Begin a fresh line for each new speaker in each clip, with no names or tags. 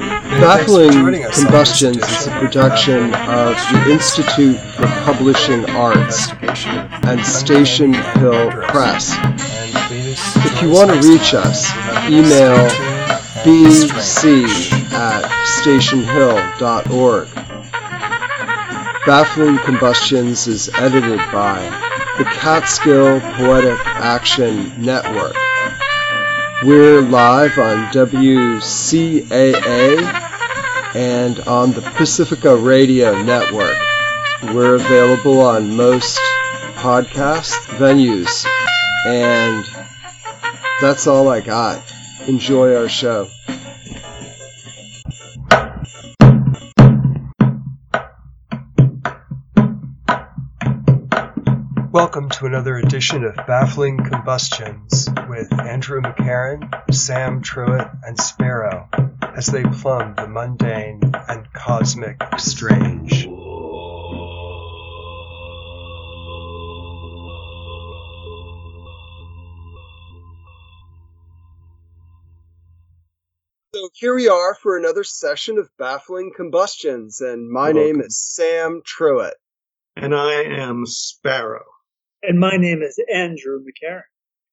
Baffling Combustions is a production of the Institute for Publishing Arts and Station Hill Press. If you want to reach us, email bc at stationhill.org. Baffling Combustions is edited by the Catskill Poetic Action Network. We're live on WCAA and on the Pacifica Radio Network. We're available on most podcast venues. And that's all I got. Enjoy our show. Welcome to another edition of Baffling Combustions with Andrew McCarron, Sam Truitt, and Sparrow as they plumb the mundane and cosmic strange. So here we are for another session of Baffling Combustions, and my
Welcome.
name is Sam Truitt.
And I am Sparrow.
And my name is Andrew McCarron.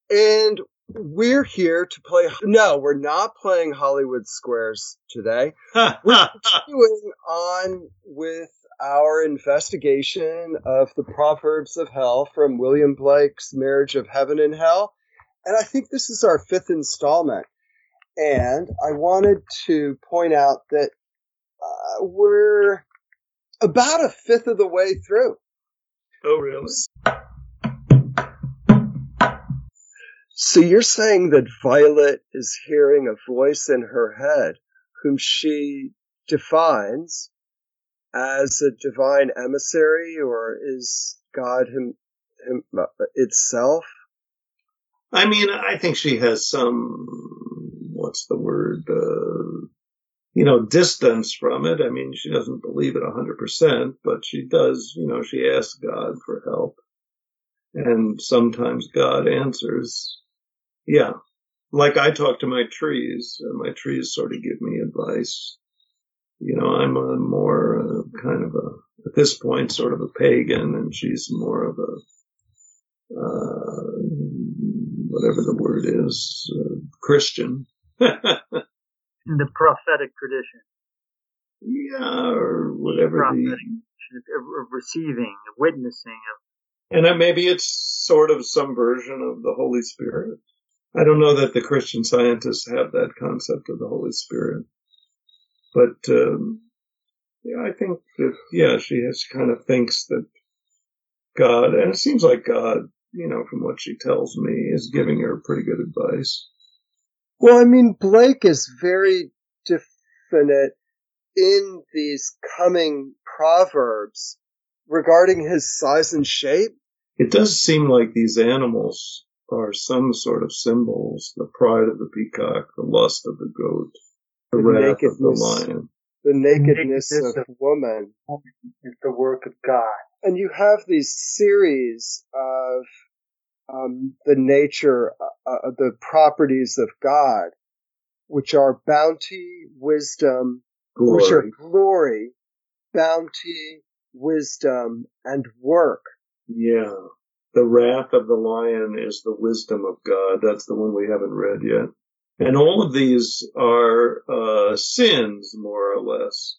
And we're here to play. No, we're not playing Hollywood Squares today. We're continuing on with our investigation of the Proverbs of Hell from William Blake's Marriage of Heaven and Hell. And I think this is our fifth installment. And I wanted to point out that uh, we're about a fifth of the way through.
oh, really?
So you're saying that Violet is hearing a voice in her head whom she defines as a divine emissary or is God him, him uh, itself?
I mean, I think she has some, what's the word, uh, you know, distance from it. I mean, she doesn't believe it 100%, but she does, you know, she asks God for help. And sometimes God answers. Yeah. Like I talk to my trees, and my trees sort of give me advice. You know, I'm a more uh, kind of a, at this point, sort of a pagan, and she's more of a, uh, whatever the word is, uh, Christian.
In the prophetic tradition,
yeah, or whatever
prophetic
the,
of receiving, of witnessing, of
and maybe it's sort of some version of the Holy Spirit. I don't know that the Christian scientists have that concept of the Holy Spirit, but um, yeah, I think that yeah, she has kind of thinks that God, and it seems like God, you know, from what she tells me, is giving her pretty good advice.
Well, I mean, Blake is very definite in these coming proverbs regarding his size and shape.
It does seem like these animals are some sort of symbols: the pride of the peacock, the lust of the goat, the,
The
wrath of the lion.
The nakedness
nakedness
of woman.
is the work of God.
and you have these series of um, the nature, uh, uh, the properties of God, which are bounty, wisdom, which are
Glory.
glory, bounty, wisdom, and work.
Yeah. The wrath of the lion is the wisdom of God. That's the one we haven't read yet. And all of these are uh, sins, more or less.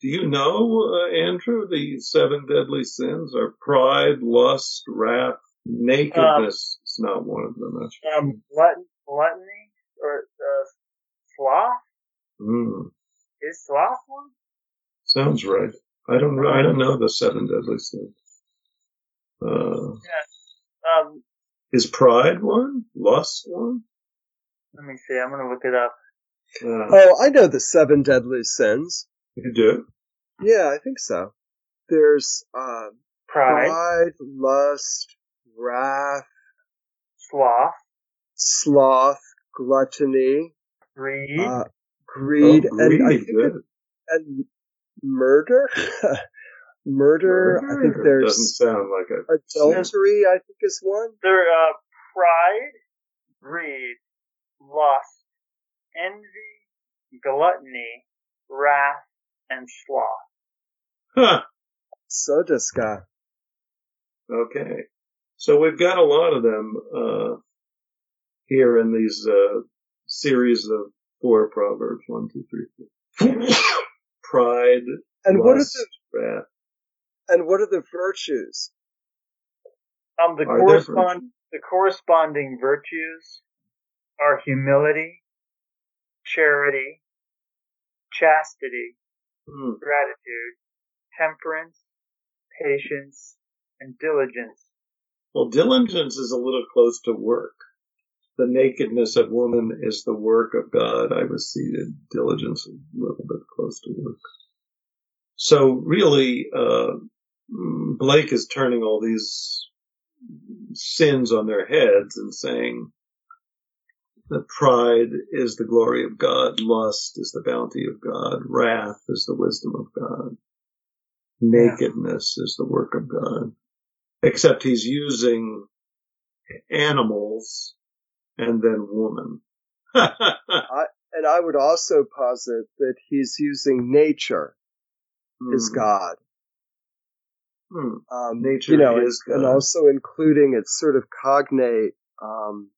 Do you know, uh, Andrew, the seven deadly sins are pride, lust, wrath, nakedness. it's not one of them. That's
Um, glutton, gluttony or uh, sloth
mm,
is sloth one?
sounds right. I don't. I don't know the seven deadly sins. Uh,
Um,
is pride one? Lust one?
let me see. I'm gonna look it up.
Uh,
Oh, I know the seven deadly sins.
you do.
Yeah, I think so. There's uh,
Pride,
pride, lust, wrath,
sloth,
sloth, gluttony,
greed,
uh, greed,
Oh,
and I
greed,
think
good.
and murder. murder. I think there's
doesn't sound like a
adultery. I think is one.
There, uh, pride, greed, lust, envy, gluttony, wrath, and sloth.
Huh.
So does Scott.
Okay. So we've got a lot of them uh, here in these uh, series of four proverbs. One, two, three, four. Pride,
And what are
lust,
the
wrath.
And what are the virtues?
Um, the correspond the corresponding virtues are humility, charity, chastity,
Hmm.
gratitude, temperance, patience, and diligence.
Well, diligence is a little close to work. The nakedness of woman is the work of God. I was seated. Diligence is a little bit close to work. So really, uh, mm, Blake is turning all these sins on their heads and saying that pride is the glory of God, lust is the bounty of God, wrath is the wisdom of God, nakedness is the work of God. Except he's using animals and then woman.
And I would also posit that he's using nature as
Hmm.
God.
Hmm.
Um,
Nature
you know,
is
and
God.
also including its sort of cognate, um,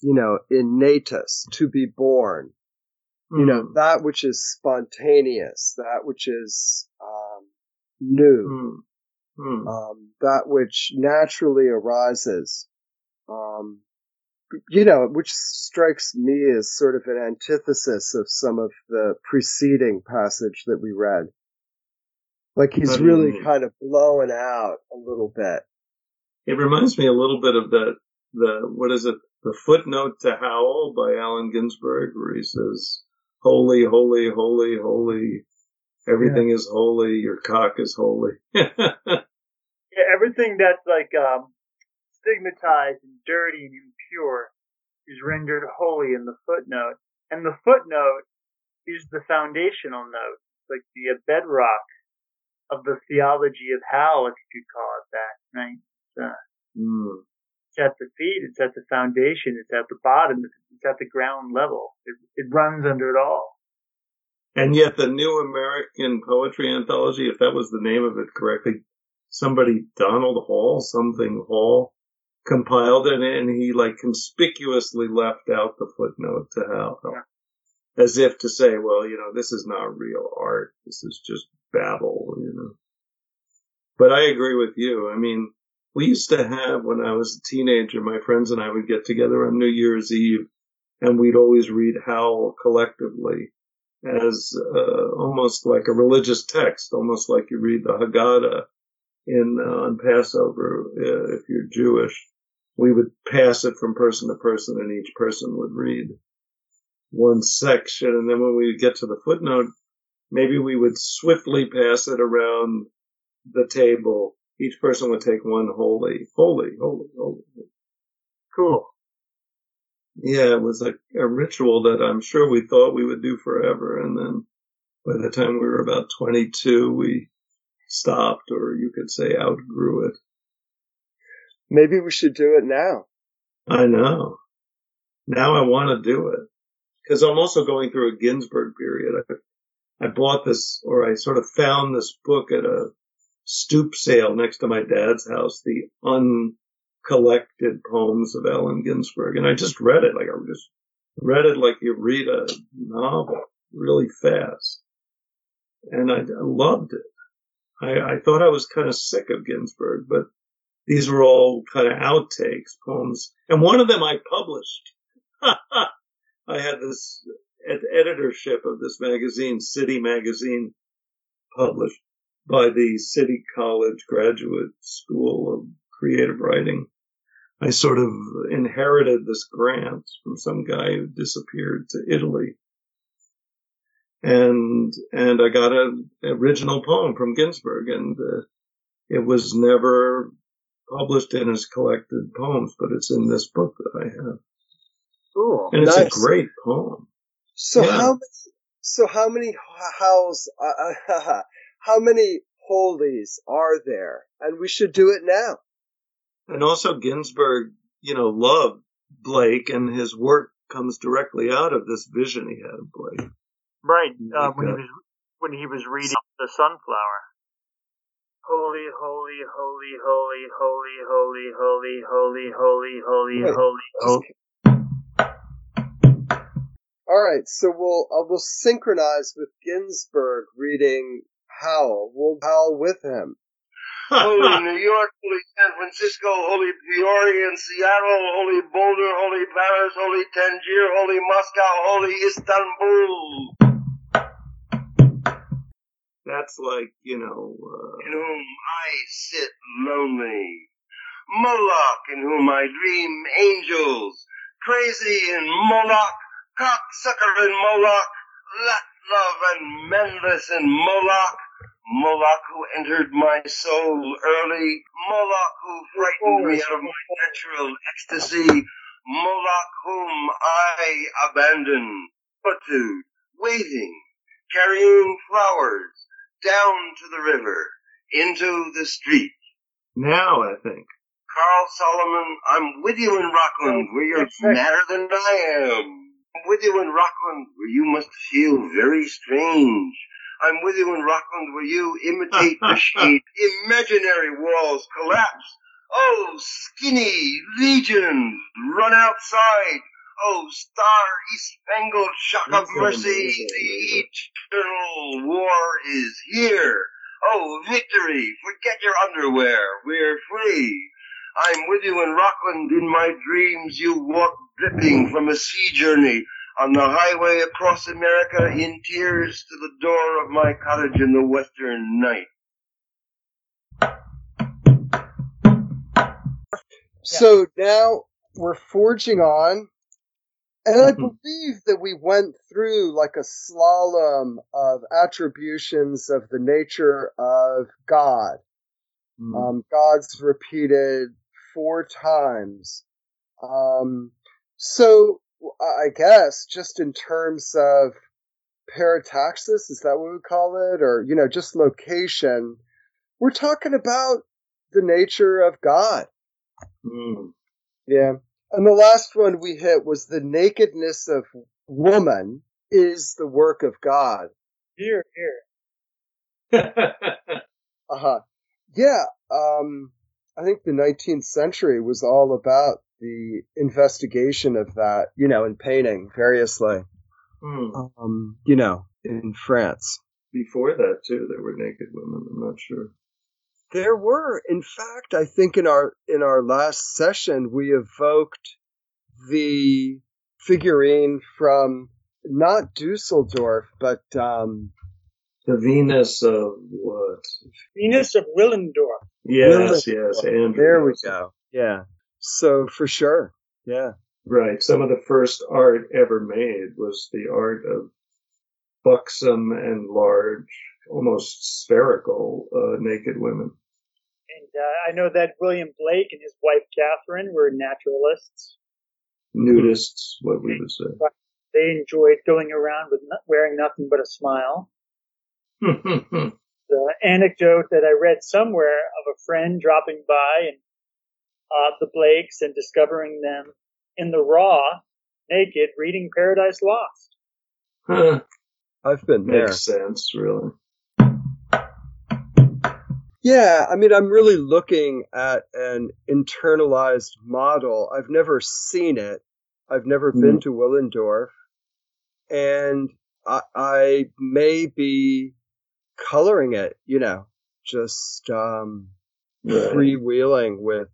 you know, innatus, to be born. You know,
Hmm.
that which is spontaneous, that which is um, new,
Hmm. Hmm.
um, that which naturally arises. Um, you know, which strikes me as sort of an antithesis of some of the preceding passage that we read. Like he's
do
really
mean?
kind of blowing out a little bit.
It reminds me a little bit of the the what is it? The footnote to Howl by Allen Ginsberg, where he says, "Holy, holy, holy, holy, everything is holy. Your cock is holy."
Yeah, everything that's like um, stigmatized and dirty and impure is rendered holy in the footnote, and the footnote is the foundational note, like the uh, bedrock of the theology of how, if you could call it that, right? It's, uh,
Hmm.
it's at the feet, it's at the foundation, it's at the bottom, it's at the ground level. It, it runs under it all.
And yet, the New American Poetry Anthology, if that was the name of it correctly, somebody, Donald Hall, something Hall, compiled it and he like conspicuously left out the footnote to Howl. As if to say, well, you know, this is not real art. This is just babble, you know. But I agree with you. I mean, we used to have, when I was a teenager, my friends and I would get together on New Year's Eve and we'd always read Howl collectively as uh, almost like a religious text, almost like you read the Haggadah in uh, on Passover uh, if you're Jewish. We would pass it from person to person, and each person would read one section, and then when we would get to the footnote, maybe we would swiftly pass it around the table. Each person would take one holy, holy, holy, holy.
Cool.
Yeah, it was like a ritual that I'm sure we thought we would do forever. And then by the time we were about 22, we stopped, or you could say outgrew it.
Maybe we should do it now.
I know. Now I want to do it. Because I'm also going through a Ginsberg period. I, I bought this, or I sort of found this book at a stoop sale next to my dad's house, the uncollected poems of Allen Ginsberg. And I just read it, like I just read it like you read a novel really fast. And I, I loved it. I, I thought I was kind of sick of Ginsberg, but these were all kind of outtakes, poems. And one of them I published. I had this ed- editorship of this magazine, City Magazine, published by the City College Graduate School of Creative Writing. I sort of inherited this grant from some guy who disappeared to Italy. And, and I got an original poem from Ginsberg and uh, it was never published in his collected poems, but it's in this book that I have.
Cool.
And it's
Nice.
a great poem.
So
Yeah.
how many? So how many howls? Uh, how many holies are there? And we should do it now.
And also Ginsberg, you know, loved Blake and his work comes directly out of this vision he had of Blake.
Right, uh, when he was when he was reading the sunflower. Holy, holy, holy, holy, holy, holy, holy, holy, holy, holy,
Wait,
holy, holy.
All right, so we'll uh, we'll synchronize with Ginsberg reading Howl. We'll howl with him.
Holy New York, holy San Francisco, holy Peoria and Seattle, holy Boulder, holy Paris, holy Tangier, holy Moscow, holy Istanbul,
That's like, you know, uh,
in whom I sit lonely. Moloch, in whom I dream angels. Crazy in Moloch, cocksucker in Moloch, lack love and manless in Moloch. Moloch who entered my soul early. Moloch who frightened me out of my natural ecstasy. Moloch whom I abandon. Fortitude, waiting, carrying flowers down to the river, into the street.
now I think.
Carl Solomon, I'm with you in Rockland, oh, where you're madder than I am. I'm with you in Rockland, where you must feel very strange. I'm with you in Rockland, where you imitate the shade. Imaginary walls collapse. Oh, skinny legions, run outside. Oh, star-spangled shock of mercy, the eternal war is here. Oh, victory, forget your underwear, we're free. I'm with you in Rockland. In my dreams, you walk dripping from a sea journey on the highway across America in tears to the door of my cottage in the western night.
So now we're forging on, and I
Mhm.
believe that we went through like a slalom of attributions of the nature of God.
Mm.
Um, God's repeated four times. Um, so I guess just in terms of parataxis, is that what we call it? Or, you know, just location, we're talking about the nature of God.
Mm.
Yeah. And the last one we hit was the nakedness of woman is the work of God.
Here, here.
Uh huh. Yeah. Um, I think the 19th century was all about the investigation of that, you know, in painting variously,
Mm.
um, you know, in France.
Before that too, there were naked women. I'm not sure.
There were, in fact, I think in our in our last session we evoked the figurine from not Dusseldorf, but um,
The Venus of what?
Venus of Willendorf.
Yes, yes, Andrew.
there we go. Yeah. So for sure, yeah.
Right. Some of the first art ever made was the art of buxom and large, almost spherical uh, naked women.
And uh, I know that William Blake and his wife Catherine were naturalists.
Nudists, what we would say.
They enjoyed going around with no- wearing nothing but a smile. The anecdote that I read somewhere of a friend dropping by and uh, the Blakes and discovering them in the raw, naked, reading Paradise Lost.
Huh.
I've been there.
Makes sense, really.
Yeah, I mean, I'm really looking at an internalized model. I've never seen it. I've never been to Willendorf, and I, I may be coloring it. You know, just um,
Right.
freewheeling with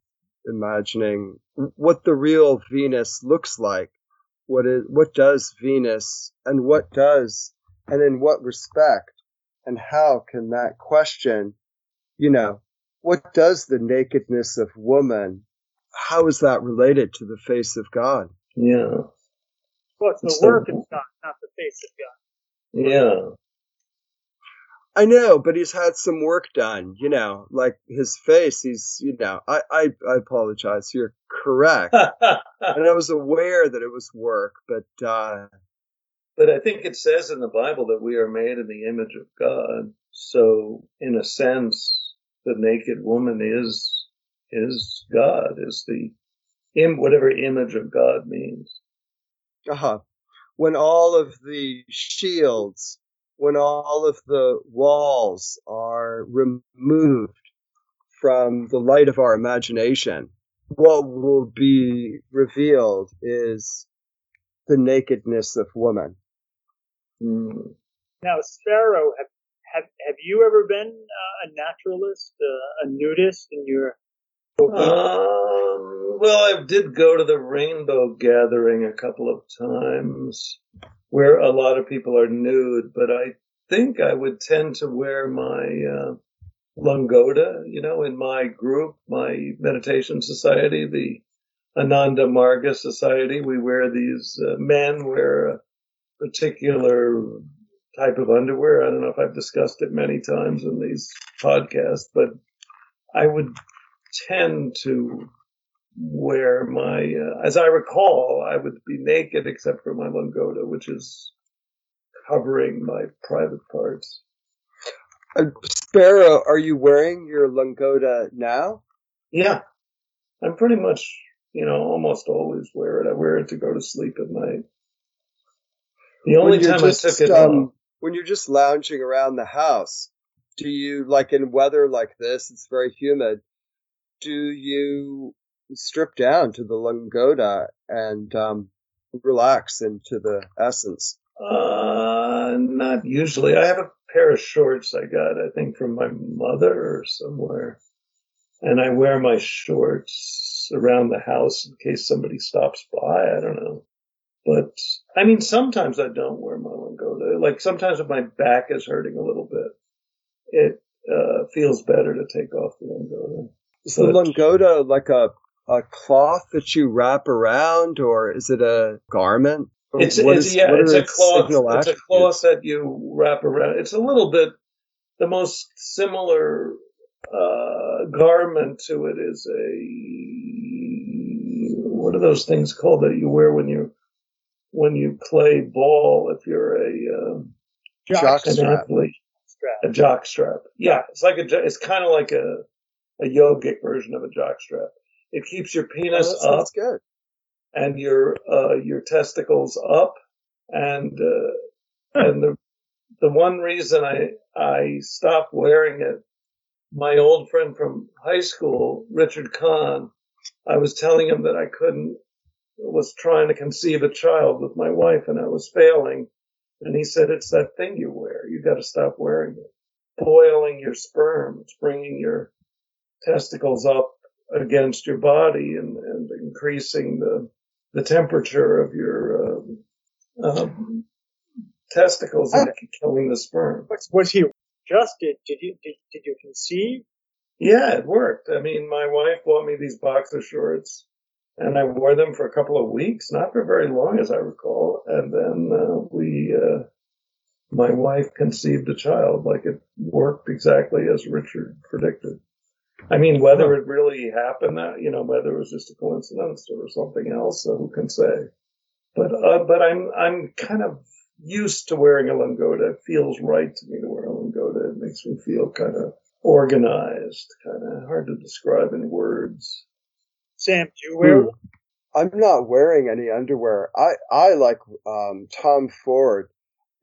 imagining what the real Venus looks like. What is what does Venus and what does and in what respect and how can that question, you know, what does the nakedness of woman how is that related to the face of God?
Yeah.
Well, it's the
It's the-
work of God, not the face of God.
Yeah.
I know, but he's had some work done, you know, like his face, he's, you know, I, I, I apologize. You're correct. and I was aware that it was work, but, uh,
But I think it says in the Bible that we are made in the image of God. So, in a sense, the naked woman is is God, is the im whatever image of God means.
uh-huh. when all of the shields, when all of the walls are removed from the light of our imagination, what will be revealed is the nakedness of woman.
Mm.
Now, Sparrow, have have, have you ever been uh, a naturalist, uh, a nudist in your?
Um, well, I did go to the Rainbow Gathering a couple of times, where a lot of people are nude, but I think I would tend to wear my uh, you know, in my group, my meditation society, the Ananda Marga Society. We wear these uh, men wear a particular type of underwear. I don't know if I've discussed it many times in these podcasts, but I would tend to wear my, uh, as I recall, I would be naked except for my lungota, which is covering my private parts.
Uh, Sparrow, are you wearing your lungota now?
Yeah, I'm pretty much, you know, almost always wear it. I wear it to go to sleep at night. The only time just, I took it um, off
when you're just lounging around the house, do you like in weather like this? It's very humid. Do you strip down to the Langota and um, relax into the essence?
Uh, not usually. I have a pair of shorts I got, I think, from my mother or somewhere, and I wear my shorts around the house in case somebody stops by. I don't know. But I mean, sometimes I don't wear my Langota. Like sometimes if my back is hurting a little bit, it uh, feels better to take off the Langota.
Is the Langota like a a cloth that you wrap around, or is it a garment?
It's, it's yeah, it's a cloth. It's a cloth that you wrap around. It's a little bit the most similar uh, garment to it is a what are those things called that you wear when you when you play ball if you're a uh,
jock an strap. athlete.
A jock strap. Yeah, it's like a it's kind of like a a yogic version of a jock strap. It keeps your penis
oh,
up
good.
and your uh, your testicles up and uh, and the the one reason I I stopped wearing it my old friend from high school, Richard Kahn, I was telling him that I couldn't was trying to conceive a child with my wife and I was failing. And he said, it's that thing you wear. You got to stop wearing it. Boiling your sperm. It's bringing your testicles up against your body and, and increasing the, the temperature of your, um, um, testicles and killing the sperm.
Was he adjusted? Did you, did, did you conceive?
Yeah, it worked. I mean, my wife bought me these boxer shorts and I wore them for a couple of weeks, not for very long, as I recall. And then uh, we, uh, my wife conceived a child. Like it worked exactly as Richard predicted. I mean, whether it really happened, that you know, whether it was just a coincidence or something else, who can say? But uh, but I'm I'm kind of used to wearing a Langota. It feels right to me to wear a Langota. It makes me feel kind of organized, kind of hard to describe in words.
Sam, do you wear? Hmm.
I'm not wearing any underwear. I I like um, Tom Ford.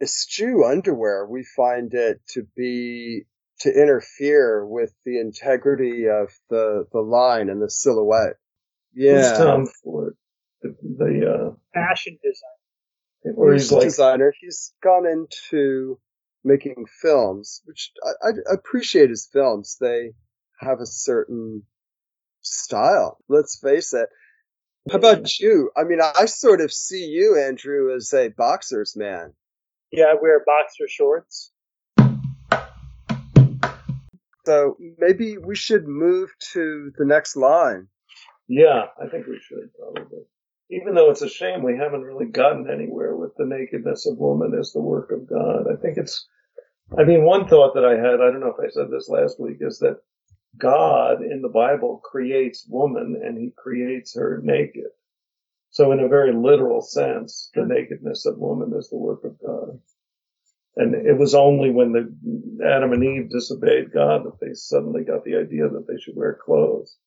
Eschew underwear. We find it to be to interfere with the integrity of the the line and the silhouette. Yeah,
Who's Tom Ford, the, the uh,
fashion designer.
Or he's, he's like, designer. He's gone into making films, which I, I appreciate his films. They have a certain style. Let's face it. How about you? I mean, I sort of see you, Andrew, as a boxer's man.
Yeah, I wear boxer shorts.
So maybe we should move to the next line.
Yeah, I think we should probably. Even though it's a shame we haven't really gotten anywhere with the nakedness of woman as the work of God. I think it's, I mean, one thought that I had, I don't know if I said this last week, is that God in the Bible creates woman and he creates her naked. So in a very literal sense, the nakedness of woman is the work of God. And it was only when the Adam and Eve disobeyed God that they suddenly got the idea that they should wear clothes.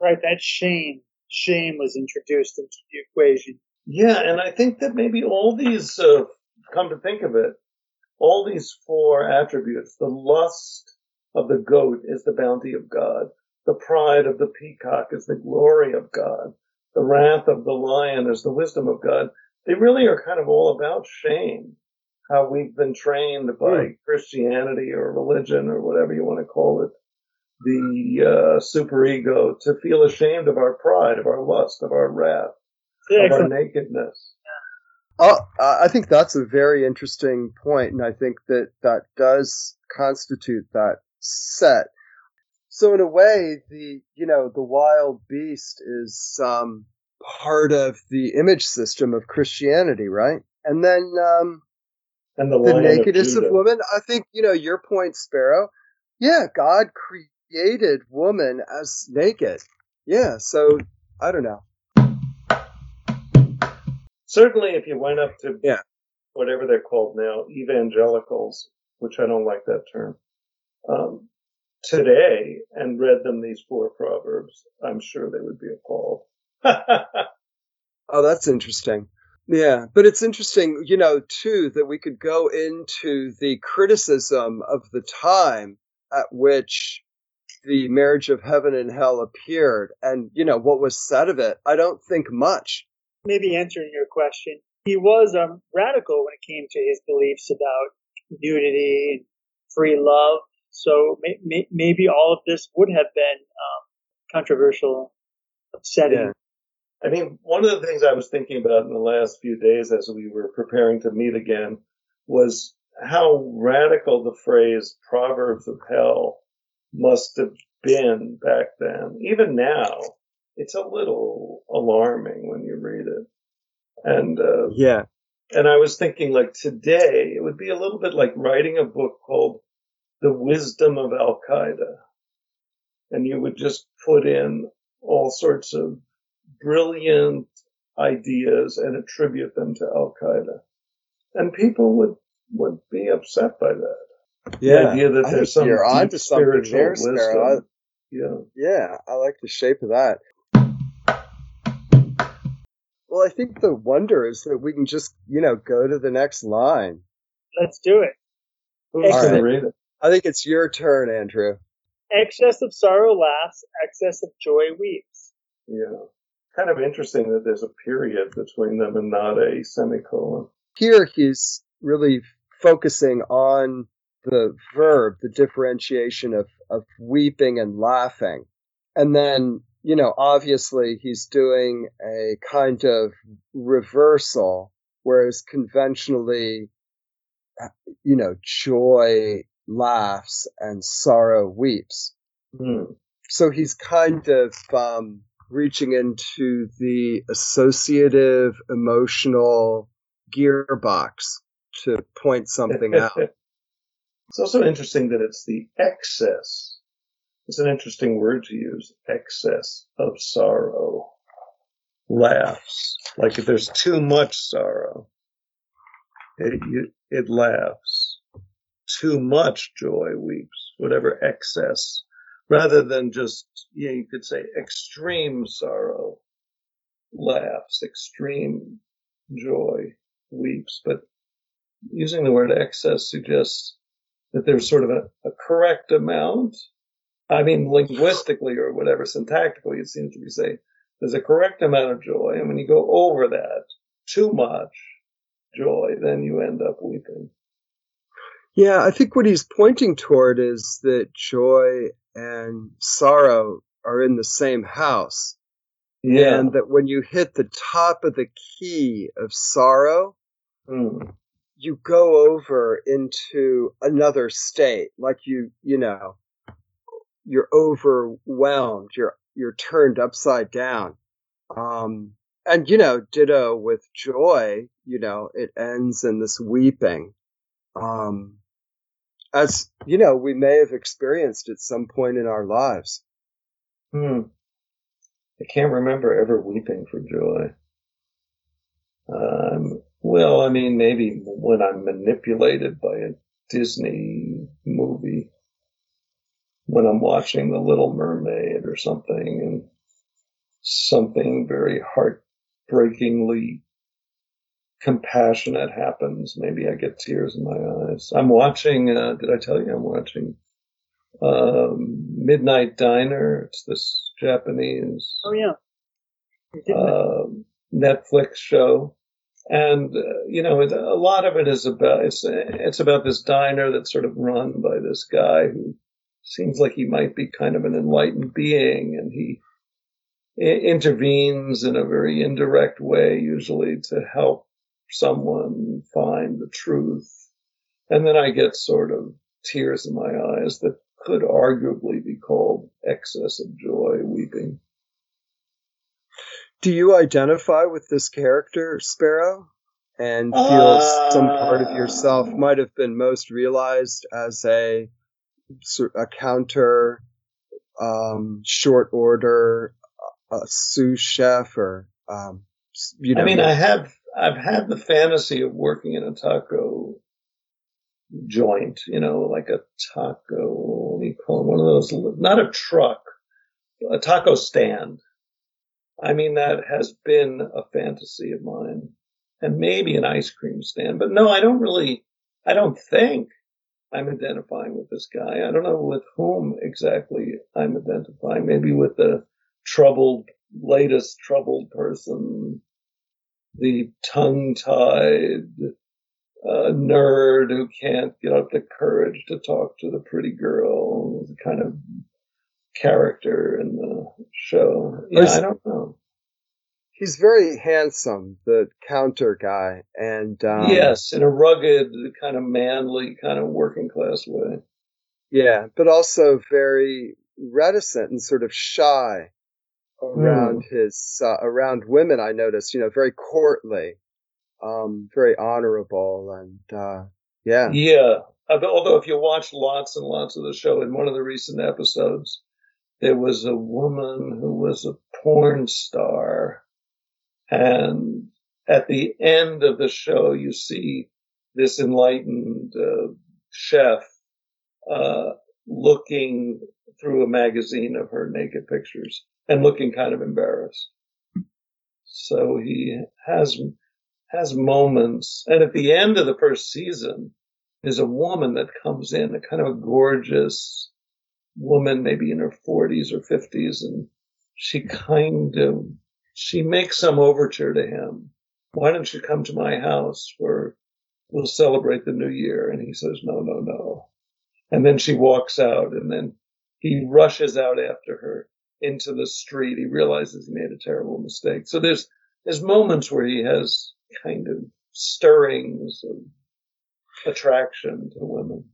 Right, that shame, shame was introduced into the equation.
Yeah, and I think that maybe all these, uh, come to think of it, all these four attributes, the lust of the goat is the bounty of God, the pride of the peacock is the glory of God, the wrath of the lion is the wisdom of God. They really are kind of all about shame, how we've been trained by
Mm.
Christianity or religion or whatever you want to call it, the uh, superego, to feel ashamed of our pride, of our lust, of our wrath, of our nakedness.
Oh, I I think that's a very interesting point, and I think that that does constitute that set. So in a way, the you know the wild beast is um, part of the image system of Christianity, right? And then um,
And the,
the nakedness
of,
of, woman. I think you know your point, Sparrow. Yeah, God created woman as naked. Yeah, so I don't know.
Certainly, if you went up to
Yeah.
whatever they're called now, evangelicals, which I don't like that term, um, today and read them these four proverbs, I'm sure they would be appalled.
Oh, that's interesting. Yeah, but it's interesting, you know, too, that we could go into the criticism of the time at which the marriage of heaven and hell appeared and, you know, what was said of it. I don't think much.
Maybe answering your question, he was um, radical when it came to his beliefs about nudity and free love. So may, may, maybe all of this would have been um, controversial, upsetting.
Yeah.
I mean, one of the things I was thinking about in the last few days as we were preparing to meet again was how radical the phrase Proverbs of Hell must have been back then. Even now, it's a little alarming when you read it. And, uh,
Yeah.
and I was thinking like today, it would be a little bit like writing a book called The Wisdom of Al Qaeda. And you would just put in all sorts of brilliant ideas and attribute them to Al Qaeda. And people would, would be upset by that. The
Yeah.
idea that
I
there's some
you're
deep
onto
spiritual
there,
wisdom.
Sparrow. I-
yeah.
Yeah, I like the shape of that. Well, I think the wonder is that we can just, you know, go to the next line.
Let's do it.
Who's
All right.
it?
I think it's your turn, Andrew.
Excess of sorrow laughs, excess of joy weeps.
Yeah. Kind of interesting that there's a period between them and not a semicolon.
Here he's really focusing on the verb, the differentiation of, of weeping and laughing. And then, you know, obviously he's doing a kind of reversal, whereas conventionally, you know, joy laughs and sorrow weeps.
Hmm.
So he's kind of um, reaching into the associative emotional gearbox to point something out.
It's also interesting that it's the excess. It's an interesting word to use. Excess of sorrow. Laughs. Like if there's too much sorrow, it, you, it laughs. Too much joy weeps. Whatever excess. Rather than just, yeah, you could say extreme sorrow laughs. Extreme joy weeps. But using the word excess suggests that there's sort of a, a correct amount. I mean, linguistically or whatever, syntactically, it seems to be saying there's a correct amount of joy. And when you go over that, too much joy, then you end up weeping.
Yeah, I think what he's pointing toward is that joy and sorrow are in the same house.
Yeah.
And that when you hit the top of the key of sorrow,
Hmm.
you go over into another state. Like you, you know, you're overwhelmed. You're, you're turned upside down. Um, and you know, ditto with joy, you know, it ends in this weeping. Um, as, you know, we may have experienced at some point in our lives.
Hmm. I can't remember ever weeping for joy. Um, well, I mean, maybe when I'm manipulated by a Disney movie, when I'm watching The Little Mermaid or something, and something very heartbreakingly compassionate happens, maybe I get tears in my eyes. I'm watching. Uh, did I tell you I'm watching um, Midnight Diner? It's this Japanese.
Oh yeah.
Uh, Netflix show, and uh, you know, it, a lot of it is about it's it's about this diner that's sort of run by this guy who seems like he might be kind of an enlightened being, and he intervenes in a very indirect way, usually to help someone find the truth. And then I get sort of tears in my eyes that could arguably be called excess of joy, weeping.
Do you identify with this character, Sparrow? And feel uh, some part of yourself might have been most realized as a a counter um, short order a sous chef or um, you know.
I mean, I have I've had the fantasy of working in a taco joint, you know, like a taco. What do you call it? One of those, not a truck, a taco stand. I mean, that has been a fantasy of mine, and maybe an ice cream stand. But no, I don't really. I don't think I'm identifying with this guy. I don't know with whom exactly I'm identifying. Maybe with the troubled, latest troubled person, the tongue-tied uh, nerd who can't get up the courage to talk to the pretty girl, the kind of character in the show. Yeah, I don't know.
He's very handsome, the counter guy, and um,
yes, in a rugged, kind of manly, kind of working class way.
Yeah, but also very reticent and sort of shy around mm. his uh, around women. I noticed, you know, very courtly, um, very honorable, and uh, yeah,
yeah. Although, if you watch lots and lots of the show, in one of the recent episodes, there was a woman who was a porn star, and at the end of the show, you see this enlightened uh, chef uh, looking through a magazine of her naked pictures and looking kind of embarrassed. So he has has moments, and at the end of the first season, there's a woman that comes in, a kind of a gorgeous woman, maybe in her 40s or 50s, and she kind of she makes some overture to him. Why don't you come to my house where we'll celebrate the new year? And he says, no, no, no. And then she walks out, and then he rushes out after her into the street, he realizes he made a terrible mistake. So there's there's moments where he has kind of stirrings of attraction to women.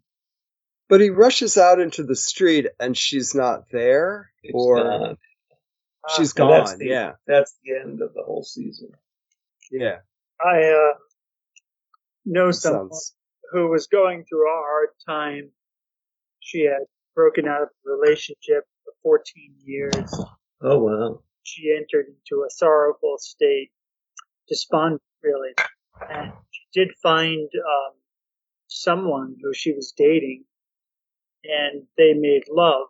But he rushes out into the street and she's not there,
it's
or
not.
she's gone. That's
the,
yeah,
that's the end of the whole season.
Yeah,
I uh, know someone sounds... who was going through a hard time. She had broken out of a relationship 14 years.
Oh, wow.
She entered into a sorrowful state, despondent, really. And she did find um, someone who she was dating, and they made love.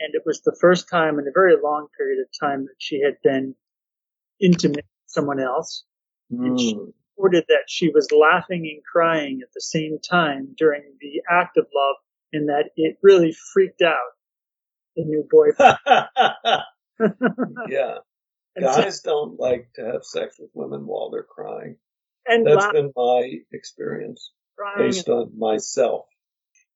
And it was the first time in a very long period of time that she had been intimate with someone else. Mm. And she hmm. reported that she was laughing and crying at the same time during the act of love, and that it really freaked out new boyfriend.
yeah. Guys so, don't like to have sex with women while they're crying. And That's laugh- been my experience based on myself.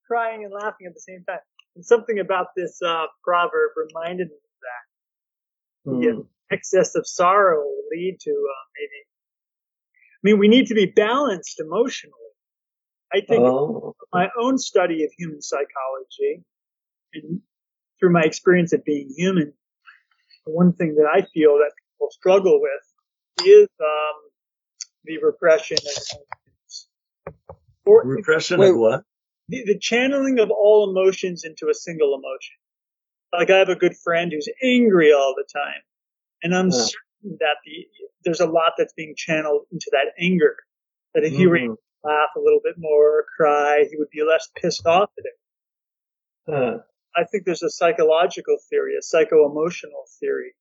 Crying and laughing at the same time. And something about this uh, proverb reminded me of that. Hmm. Yeah, excess of sorrow will lead to uh, maybe. I mean, we need to be balanced emotionally. I think oh. my own study of human psychology and through my experience of being human, one thing that I feel that people struggle with is um, the repression of
or, repression wait, of what?
The, the, channeling of all emotions into a single emotion. Like I have a good friend who's angry all the time, and I'm yeah. certain that the there's a lot that's being channeled into that anger. That if mm-hmm. he were to laugh a little bit more, or cry, he would be less pissed off at it.
Uh.
I think there's a psychological theory, a psycho-emotional theory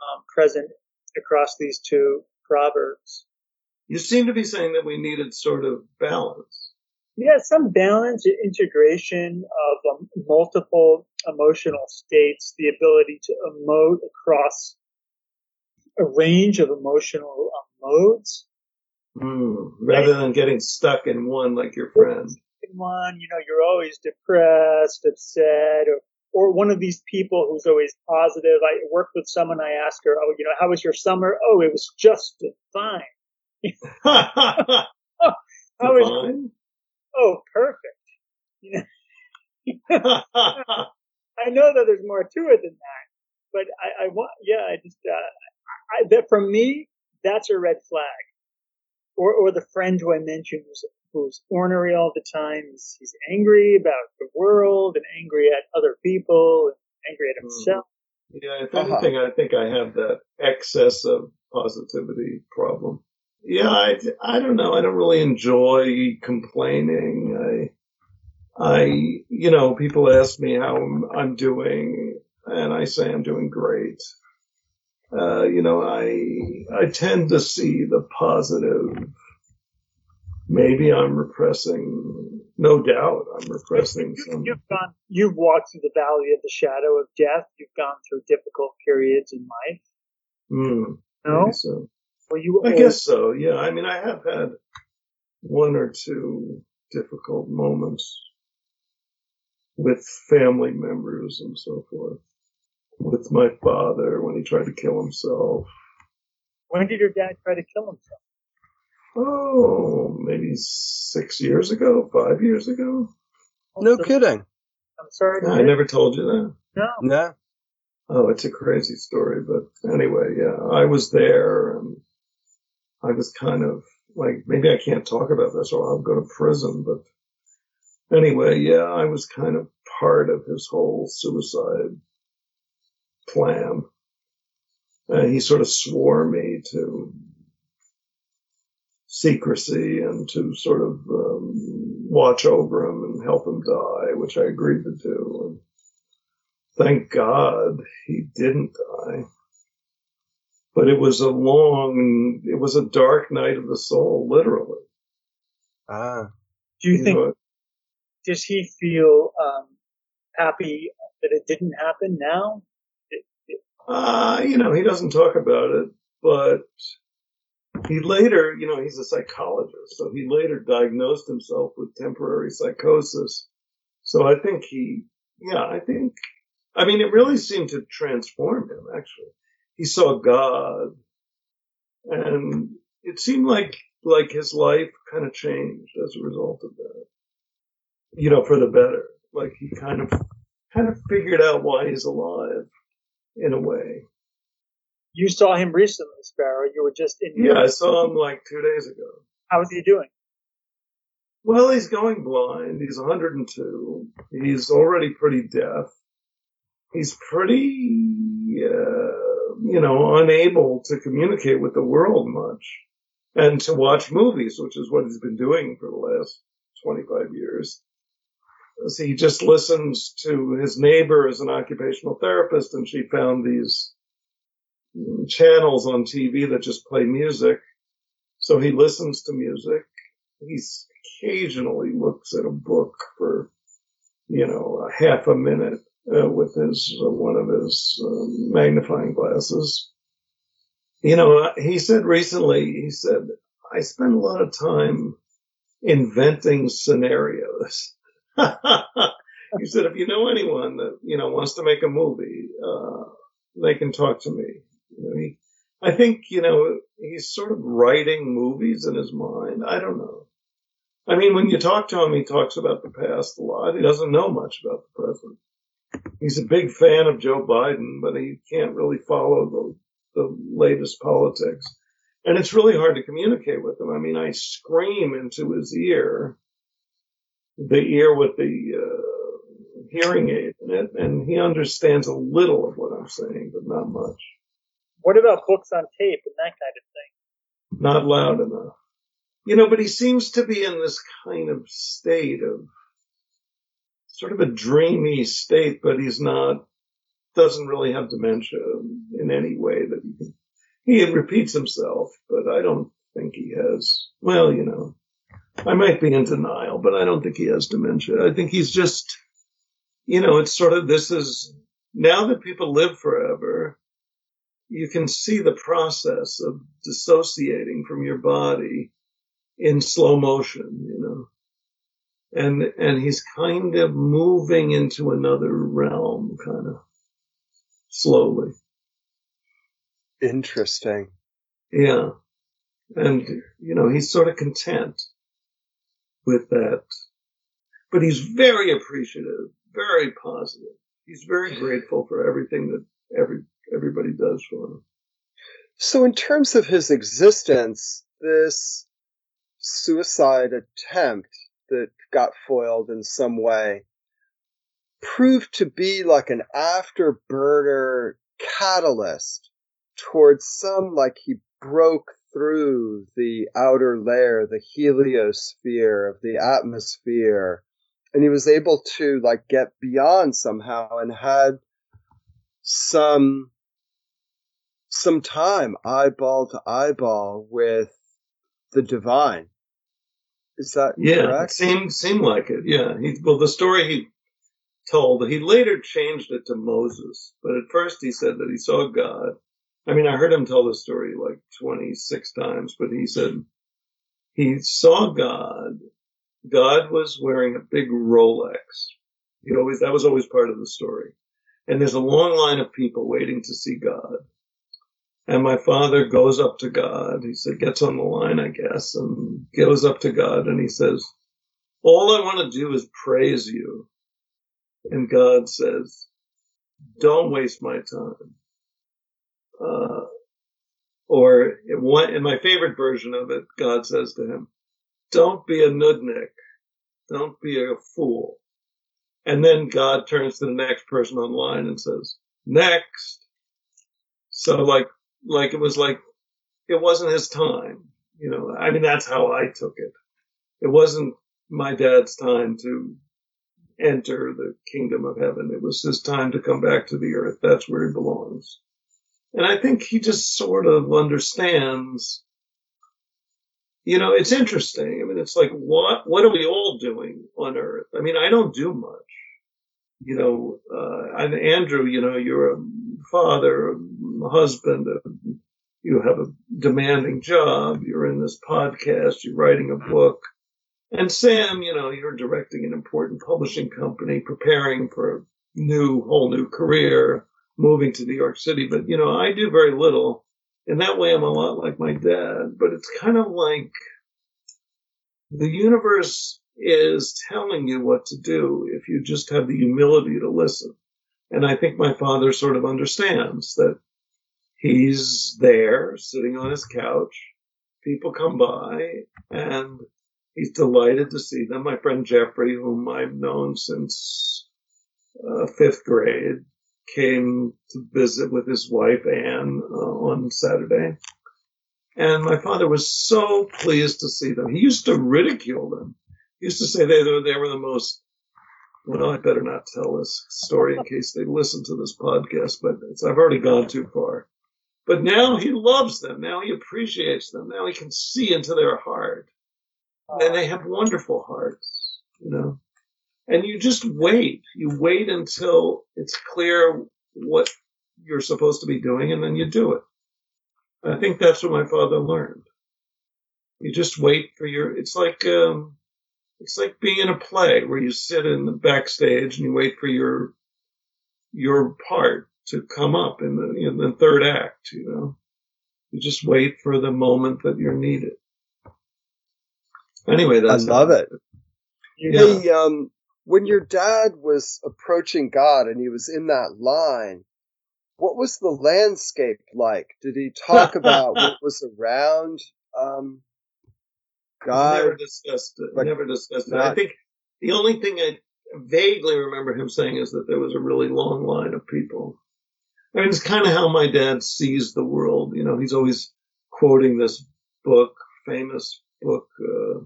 um, present across these two proverbs.
You seem to be saying that we needed sort of balance.
Yeah, some balance, integration of um, multiple emotional states, the ability to emote across a range of emotional um, modes.
Mm, rather than getting stuck in one like your friend.
One, you know, you're always depressed, upset, or or one of these people who's always positive. I worked with someone. I asked her, "Oh, you know, how was your summer?" "Oh, it was just fine."
oh,
how was? Oh, perfect. You know, I know that there's more to it than that, but I, I want, yeah, I just, uh, I, that for me, that's a red flag. Or, or the friend who I mentioned who's, who's ornery all the time. He's, he's angry about the world and angry at other people and angry at
Mm-hmm.
himself.
Yeah, if anything, I think I have that excess of positivity problem. Yeah, I, I don't know. I don't really enjoy complaining. I, I, you know, people ask me how I'm, I'm doing, and I say I'm doing great. Uh, you know, I, I tend to see the positive. Maybe I'm repressing, no doubt I'm repressing
You,
some.
you've gone, you've walked through the valley of the shadow of death. You've gone through difficult periods in life.
Mm,
No,
so.
were you?
I guess so. Yeah. I mean, I have had one or two difficult moments with family members and so forth. With my father when he tried to kill himself.
When did your dad try to kill himself?
Oh, maybe six years ago, five years ago.
No
So-
kidding.
I'm sorry. To
I never told you that.
No.
No.
Oh, it's a crazy story, but anyway, yeah, I was there and I was kind of like, maybe I can't talk about this or I'll go to prison, but anyway, yeah, I was kind of part of his whole suicide plan. And he sort of swore me to secrecy and to sort of um, watch over him and help him die, which I agreed to do. And thank God he didn't die. But it was a long, it was a dark night of the soul, literally.
Ah.
Do you
You
think?
know,
Does he feel um, happy that it didn't happen now? It- it-
Uh, you know, he doesn't talk about it, but he later, you know, he's a psychologist, so he later diagnosed himself with temporary psychosis. So I think he, yeah, I think, I mean, it really seemed to transform him, actually. He saw God, and it seemed like, like his life kind of changed as a result of that. You know, for the better. Like he kind of, kind of figured out why he's alive, in a way.
You saw him recently, Sparrow. You were just in.
Yeah, I saw him like two days ago.
How is he doing?
Well, he's going blind. He's 102. He's already pretty deaf. He's pretty, uh, you know, unable to communicate with the world much and to watch movies, which is what he's been doing for the last 25 years. So he just listens to his neighbor as an occupational therapist and she found these channels on TV that just play music. So he listens to music. He's occasionally looks at a book for, you know, a half a minute uh, with his uh, one of his uh, magnifying glasses. You know, uh, he said recently, he said, I spend a lot of time inventing scenarios. he said, if you know anyone that, you know, wants to make a movie, uh, they can talk to me. He, I think, you know, he's sort of writing movies in his mind. I don't know. I mean, when you talk to him, he talks about the past a lot. He doesn't know much about the present. He's a big fan of Joe Biden, but he can't really follow the, the latest politics. And it's really hard to communicate with him. I mean, I scream into his ear, the ear with the uh, hearing aid in it, and he understands a little of what I'm saying, but not much.
What about books on tape and that kind of thing?
Not loud enough. You know, but he seems to be in this kind of state of sort of a dreamy state, but he's not, doesn't really have dementia in any way that he can, he repeats himself, but I don't think he has. Well, you know, I might be in denial, but I don't think he has dementia. I think he's just, you know, it's sort of this is now that people live forever, you can see the process of dissociating from your body in slow motion, you know. And and he's kind of moving into another realm, kind of slowly.
Interesting.
Yeah. And, you know, he's sort of content with that. But he's very appreciative, very positive. He's very grateful for everything that every everybody does for him.
So, in terms of his existence, this suicide attempt that got foiled in some way proved to be like an afterburner catalyst towards some like he broke through the outer layer, the heliosphere of the atmosphere, and he was able to like get beyond somehow and had some some time eyeball to eyeball with the divine. Is that
yeah?
correct?
Seemed seemed like it. Yeah. He, well, the story he told he later changed it to Moses, but at first he said that he saw God. I mean, I heard him tell the story like 26 times, but he said he saw God. God was wearing a big Rolex. He always that was always part of the story. And there's a long line of people waiting to see God. And my father goes up to God. He said, gets on the line, I guess, and goes up to God and he says, all I want to do is praise you. And God says, don't waste my time. Uh, or in, my favorite version of it, God says to him, don't be a nudnik. Don't be a fool. And then God turns to the next person on line and says, next. So like, like it was like, it wasn't his time. You know, I mean, that's how I took it. It wasn't my dad's time to enter the kingdom of heaven. It was his time to come back to the earth. That's where he belongs. And I think he just sort of understands. You know, it's interesting. I mean, it's like, what, what are we all doing on earth? I mean, I don't do much. You know, uh, and Andrew, you know, you're a father, a husband, a, you have a demanding job, you're in this podcast, you're writing a book. And Sam, you know, you're directing an important publishing company, preparing for a new, whole new career, moving to New York City. But, you know, I do very little. In that way, I'm a lot like my dad, but it's kind of like the universe is telling you what to do if you just have the humility to listen. And I think my father sort of understands that he's there sitting on his couch. People come by and he's delighted to see them. My friend Jeffrey, whom I've known since uh, fifth grade, came to visit with his wife Anne uh, on Saturday. And my father was so pleased to see them. He used to ridicule them. Used to say they they were the most, well, I better not tell this story in case they listen to this podcast, but I've already gone too far. But now he loves them. Now he appreciates them. Now he can see into their heart. And they have wonderful hearts, you know. And you just wait. You wait until it's clear what you're supposed to be doing, and then you do it. I think that's what my father learned. You just wait for your. It's like um, it's like being in a play where you sit in the backstage and you wait for your your part to come up in the, in the third act. You know, you just wait for the moment that you're needed. Anyway, that's
I love it.
Yeah.
Hey, um, when your dad was approaching God and he was in that line, what was the landscape like? Did he talk about what was around um, God?
Never discussed it.
Like,
never discussed it.
not-
I think the only thing I vaguely remember him saying is that there was a really long line of people. I mean, it's kind of how my dad sees the world. You know, he's always quoting this book, famous book uh,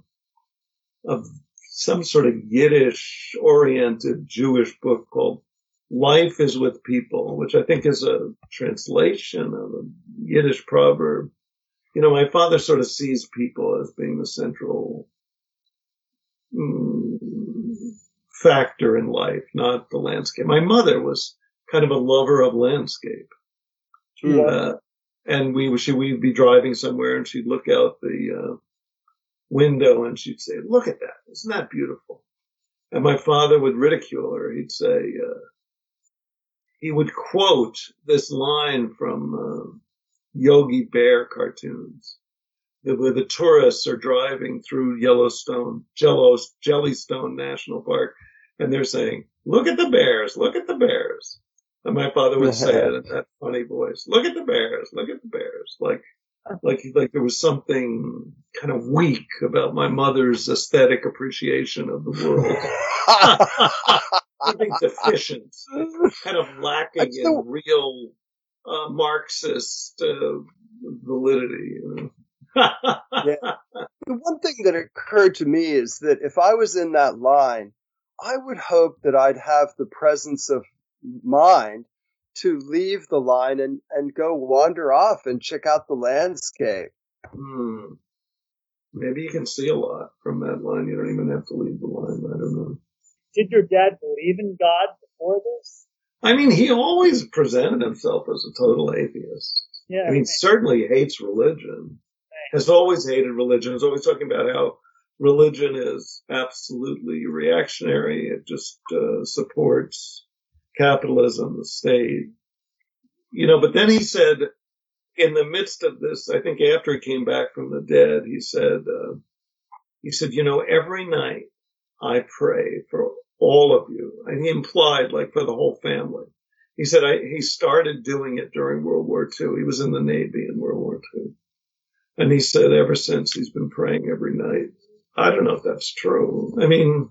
of some sort of Yiddish oriented Jewish book called Life is with People, which I think is a translation of a Yiddish proverb. You know, my father sort of sees people as being the central mm, factor in life, not the landscape. My mother was kind of a lover of landscape.
Hmm.
Uh, and we she we'd be driving somewhere and she'd look out the uh, window and she'd say, "Look at that! Isn't that beautiful?" And my father would ridicule her. He'd say, uh, he would quote this line from uh, Yogi Bear cartoons, where the tourists are driving through Yellowstone, Jello, Jellystone National Park, and they're saying, "Look at the bears! Look at the bears!" And my father would say it in that funny voice, "Look at the bears! Look at the bears!" Like, like, like there was something kind of weak about my mother's aesthetic appreciation of the world. something deficient, kind of lacking in real uh, Marxist uh, validity. You know?
The one thing that occurred to me is that if I was in that line, I would hope that I'd have the presence of mind to leave the line and, and go wander off and check out the landscape.
Hmm. Maybe you can see a lot from that line. You don't even have to leave the line. I don't know.
Did your dad believe in God before this?
I mean, he always presented himself as a total atheist.
Yeah.
I mean, certainly hates religion. Has always hated religion. Is always talking about how religion is absolutely reactionary. It just uh, supports capitalism, the state. You know, but then he said, in the midst of this, I think after he came back from the dead, he said, uh, he said, you know, every night I pray for all of you. And he implied like for the whole family. He said I, he started doing it during World War II. He was in the Navy in World War II. And he said ever since he's been praying every night. I don't know if that's true. I mean,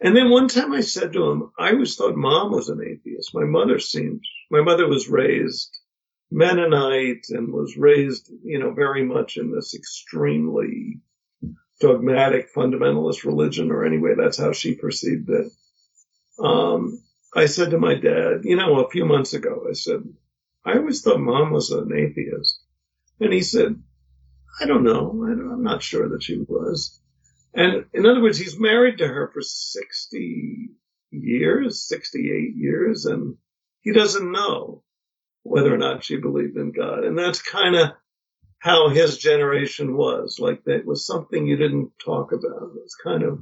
and then one time I said to him, I always thought mom was an atheist. My mother seemed, my mother was raised Mennonite and was raised, you know, very much in this extremely dogmatic fundamentalist religion, or anyway, that's how she perceived it. Um, I said to my dad, you know, a few months ago, I said, I always thought mom was an atheist. And he said, I don't know. I I'm not sure that she was. And in other words, he's married to her for 60 years, 68 years, and he doesn't know whether or not she believed in God. And that's kind of how his generation was. Like that was something you didn't talk about. It was kind of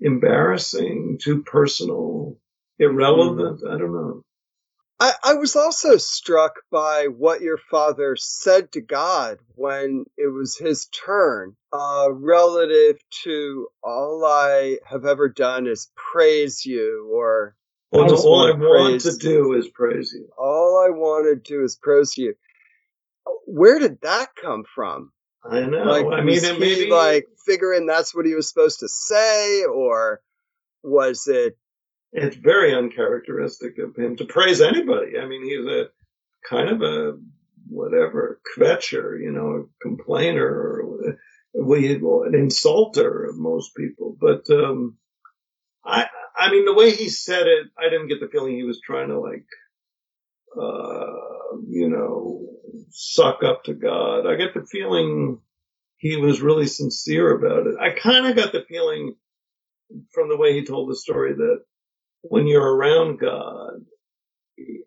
embarrassing, too personal, irrelevant. I don't know.
I, I was also struck by what your father said to God when it was his turn, uh, relative to all I have ever done is praise you, or
Well, all I
wanna
to do is praise you.
all I want to do is praise you. Where did that come from?
I know.
Like,
I mean,
was he
maybe
like figuring that's what he was supposed to say, or was it?
it's very uncharacteristic of him to praise anybody. I mean, he's a kind of a whatever kvetcher, you know, a complainer, or we an insulter of most people. But um, I, I mean, the way he said it, I didn't get the feeling he was trying to like, uh, you know, suck up to God. I get the feeling he was really sincere about it. I kind of got the feeling from the way he told the story that when you're around God, you,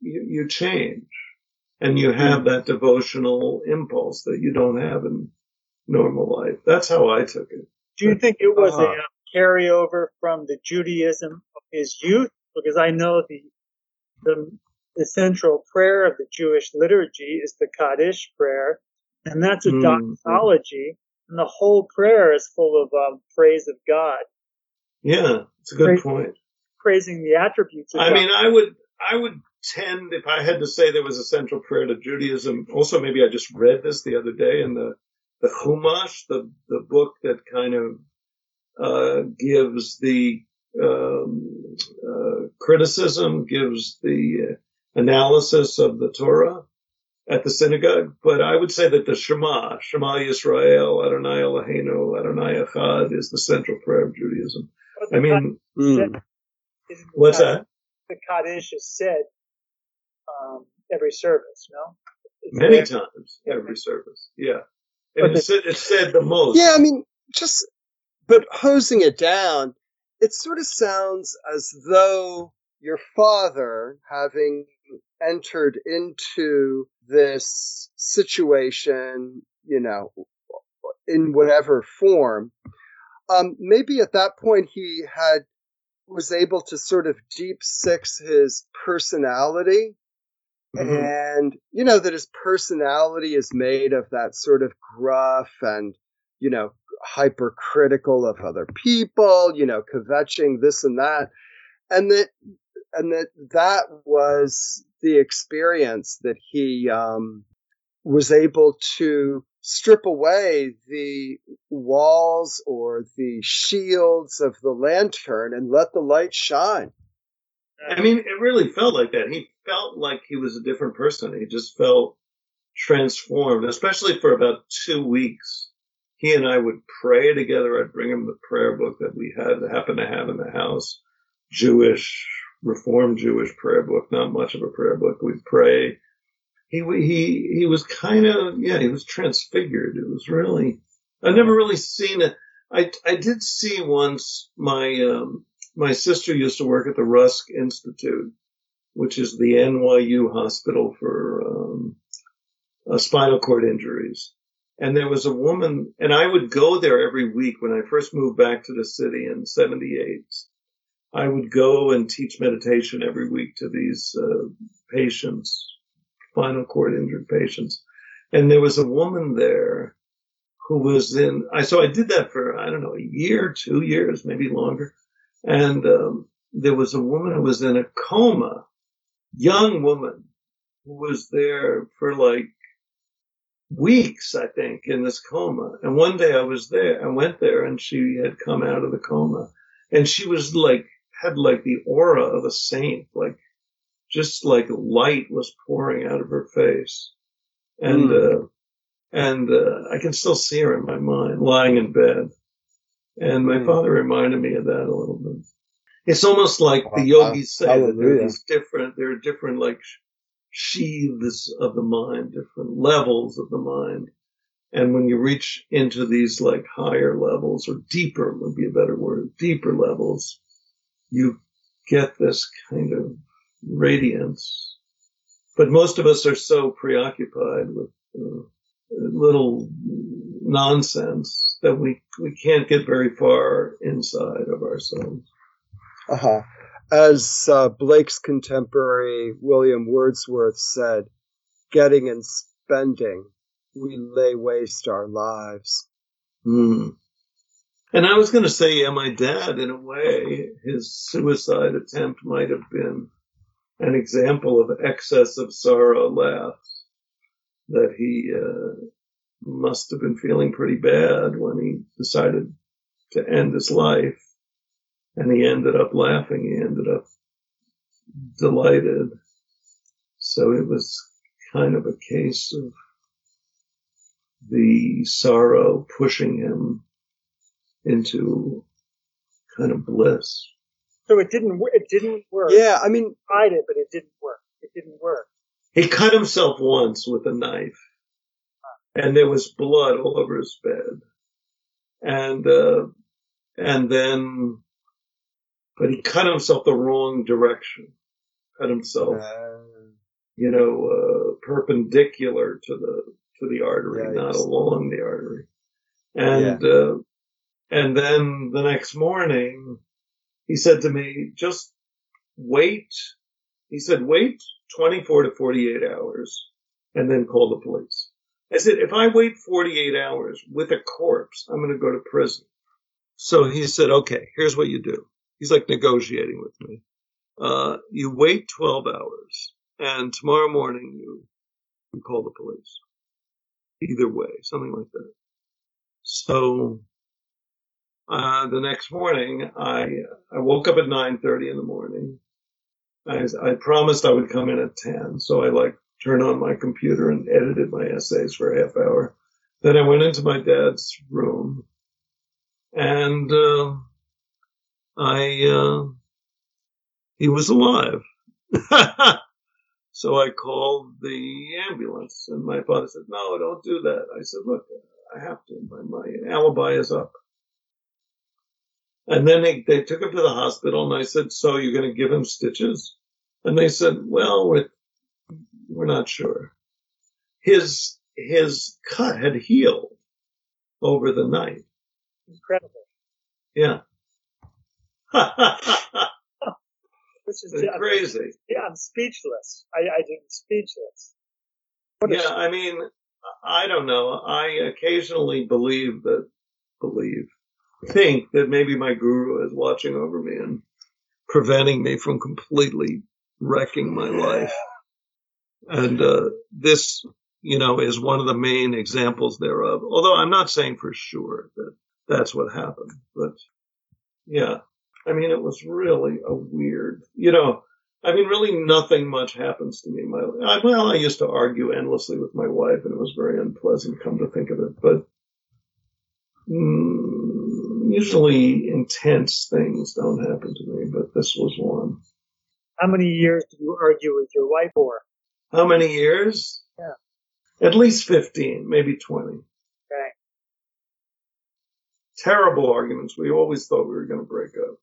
you change and you have that devotional impulse that you don't have in normal life. That's how I took it.
Do you think it was a
Uh-huh.
uh, carryover from the Judaism of his youth? Because I know the, the the central prayer of the Jewish liturgy is the Kaddish prayer, and that's a
Mm.
doxology, and the whole prayer is full of um, praise of God,
Yeah, it's a good
Great.
point.
praising the attributes of
I
God.
mean, I would, I would tend, if I had to say there was a central prayer to Judaism. Also, maybe I just read this the other day in the the Chumash, the the book that kind of uh, gives the um, uh, criticism, gives the uh, analysis of the Torah at the synagogue. But I would say that the Shema, Shema Yisrael, Adonai Eloheinu, Adonai Echad, is the central prayer of Judaism. I mean.
Kaddish is-
what's that?
The Kaddish is said um, every service, no?
many times every service. Yeah, and it said, it said the most.
Yeah, I mean, just but hosing it down, it sort of sounds as though your father, having entered into this situation, you know, in whatever form, um, maybe at that point he had was able to sort of deep six his personality.
Mhm.
And, you know, that his personality is made of that sort of gruff and, you know, hypercritical of other people, you know, kvetching this and that. And that, and that that was the experience that he, um, was able to strip away the walls or the shields of the lantern and let the light shine.
I mean, it really felt like that. He felt like he was a different person. He just felt transformed, especially for about two weeks. He and I would pray together. I'd bring him the prayer book that we had, happened to have in the house, Jewish, Reformed Jewish prayer book, not much of a prayer book. We'd pray. He, he, he was kind of, yeah, he was transfigured. It was really, I've never really seen it. I, I did see once my, um, my sister used to work at the Rusk Institute, which is the NYU hospital for um, uh, spinal cord injuries. And there was a woman, and I would go there every week when I first moved back to the city in 78. I would go and teach meditation every week to these uh, patients, spinal cord injured patients. And there was a woman there who was in, I, so I did that for, I don't know, a year, two years, maybe longer. And um, there was a woman who was in a coma, young woman, who was there for like weeks, I think, in this coma. And one day I was there, I went there, and she had come out of the coma, and she was like had like the aura of a saint, like just like light was pouring out of her face, and uh, and uh, I can still see her in my mind, lying in bed. And my
Mm.
father reminded me of that a little bit. It's almost like the
Wow.
yogis say that there are these different, there are different like sh- sheaths of the mind, different levels of the mind. And when you reach into these like higher levels or deeper would be a better word, deeper levels, you get this kind of radiance. But most of us are so preoccupied with uh, little nonsense that we we can't get very far inside of ourselves.
Uh-huh. As uh, Blake's contemporary William Wordsworth said, getting and spending, we lay waste our lives.
Hmm. And I was going to say, yeah, my dad, in a way, his suicide attempt might have been an example of excess of sorrow laughs. That he uh, must have been feeling pretty bad when he decided to end his life. And he ended up laughing. He ended up delighted. So it was kind of a case of the sorrow pushing him into kind of bliss.
So it didn't. It didn't work.
Yeah, I mean,
tried it, but it didn't work. It didn't work.
He cut himself once with a knife, and there was blood all over his bed. And uh, and then, but he cut himself the wrong direction. Cut himself,
uh,
you know, uh, perpendicular to the to the artery,
Yeah,
not along the artery. And uh, and then the next morning, he said to me, "Just wait." He said, "Wait 24 to 48 hours, and then call the police." I said, "If I wait 48 hours with a corpse, I'm going to go to prison." So he said, "Okay, here's what you do." He's like negotiating with me. Uh, you wait 12 hours, and tomorrow morning you, you call the police. Either way, something like that. So uh, the next morning, I I woke up at 9:30 in the morning. I, I promised I would come in at 10, so I like turned on my computer and edited my essays for a half hour. Then I went into my dad's room, and uh, I uh, he was alive. So I called the ambulance, and my father said, "No, don't do that." I said, "Look, I have to. My, my alibi is up." And then they, they took him to the hospital, and I said, "So you're going to give him stitches?" And they said, "Well, we're we're not sure." His his cut had healed over the night.
Incredible.
Yeah.
This is
It's crazy.
Yeah, I'm speechless. I, I am speechless. What
Yeah, I mean, I don't know. I occasionally believe that, believe, think that maybe my guru is watching over me and preventing me from completely wrecking my life. And uh, this, you know, is one of the main examples thereof. Although I'm not saying for sure that that's what happened, but yeah, I mean, it was really a weird, you know, I mean, really nothing much happens to me. My, I, well, I used to argue endlessly with my wife, and it was very unpleasant. Come to think of it, but mm, usually intense things don't happen to me. But this was one.
How many years did you argue with your wife for?
How many years?
Yeah.
At least fifteen, maybe twenty.
Okay.
Terrible arguments. We always thought we were going to break up.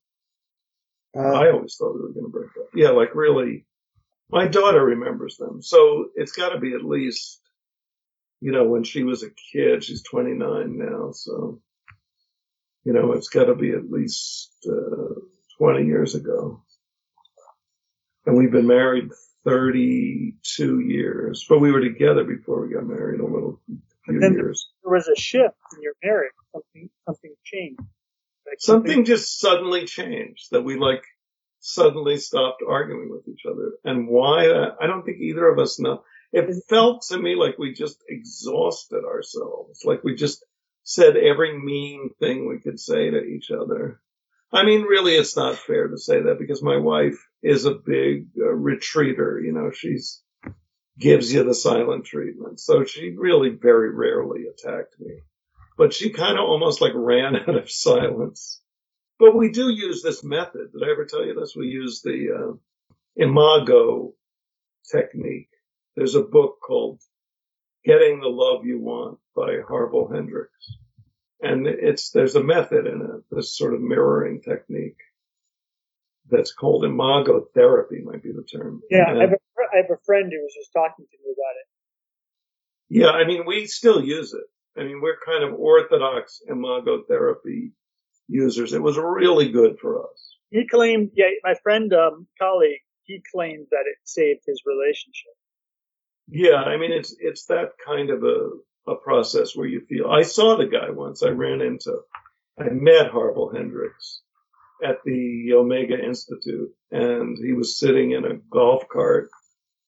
Uh,
I always thought we were going to break up. Yeah, like really. My daughter remembers them, so it's got to be at least, you know, when she was a kid. She's 29 now, so you know, it's got to be at least uh, 20 years ago. And we've been married 32 years, but we were together before we got married a little few
then-
years.
There was a shift in your marriage. Something something changed. Like
something just suddenly changed that we like suddenly stopped arguing with each other and why i don't think either of us know it felt to me like we just exhausted ourselves like we just said every mean thing we could say to each other i mean really it's not fair to say that because my wife is a big uh, retreater you know she's gives you the silent treatment so she really very rarely attacked me but she kind of almost like ran out of silence. But we do use this method. Did I ever tell you this? We use the uh, imago technique. There's a book called Getting the Love You Want by Harville Hendrix. And it's, there's a method in it, this sort of mirroring technique that's called imago therapy might be the term.
Yeah,
And-
I have, a, have a friend who was just talking to me about it.
Yeah, I mean, we still use it. I mean, we're kind of orthodox imago therapy users. It was really good for us.
He claimed, yeah, my friend, um, colleague, he claimed that it saved his relationship.
Yeah, I mean, it's it's that kind of a a process where you feel. I saw the guy once. I ran into. I met Harville Hendrix at the Omega Institute, and he was sitting in a golf cart.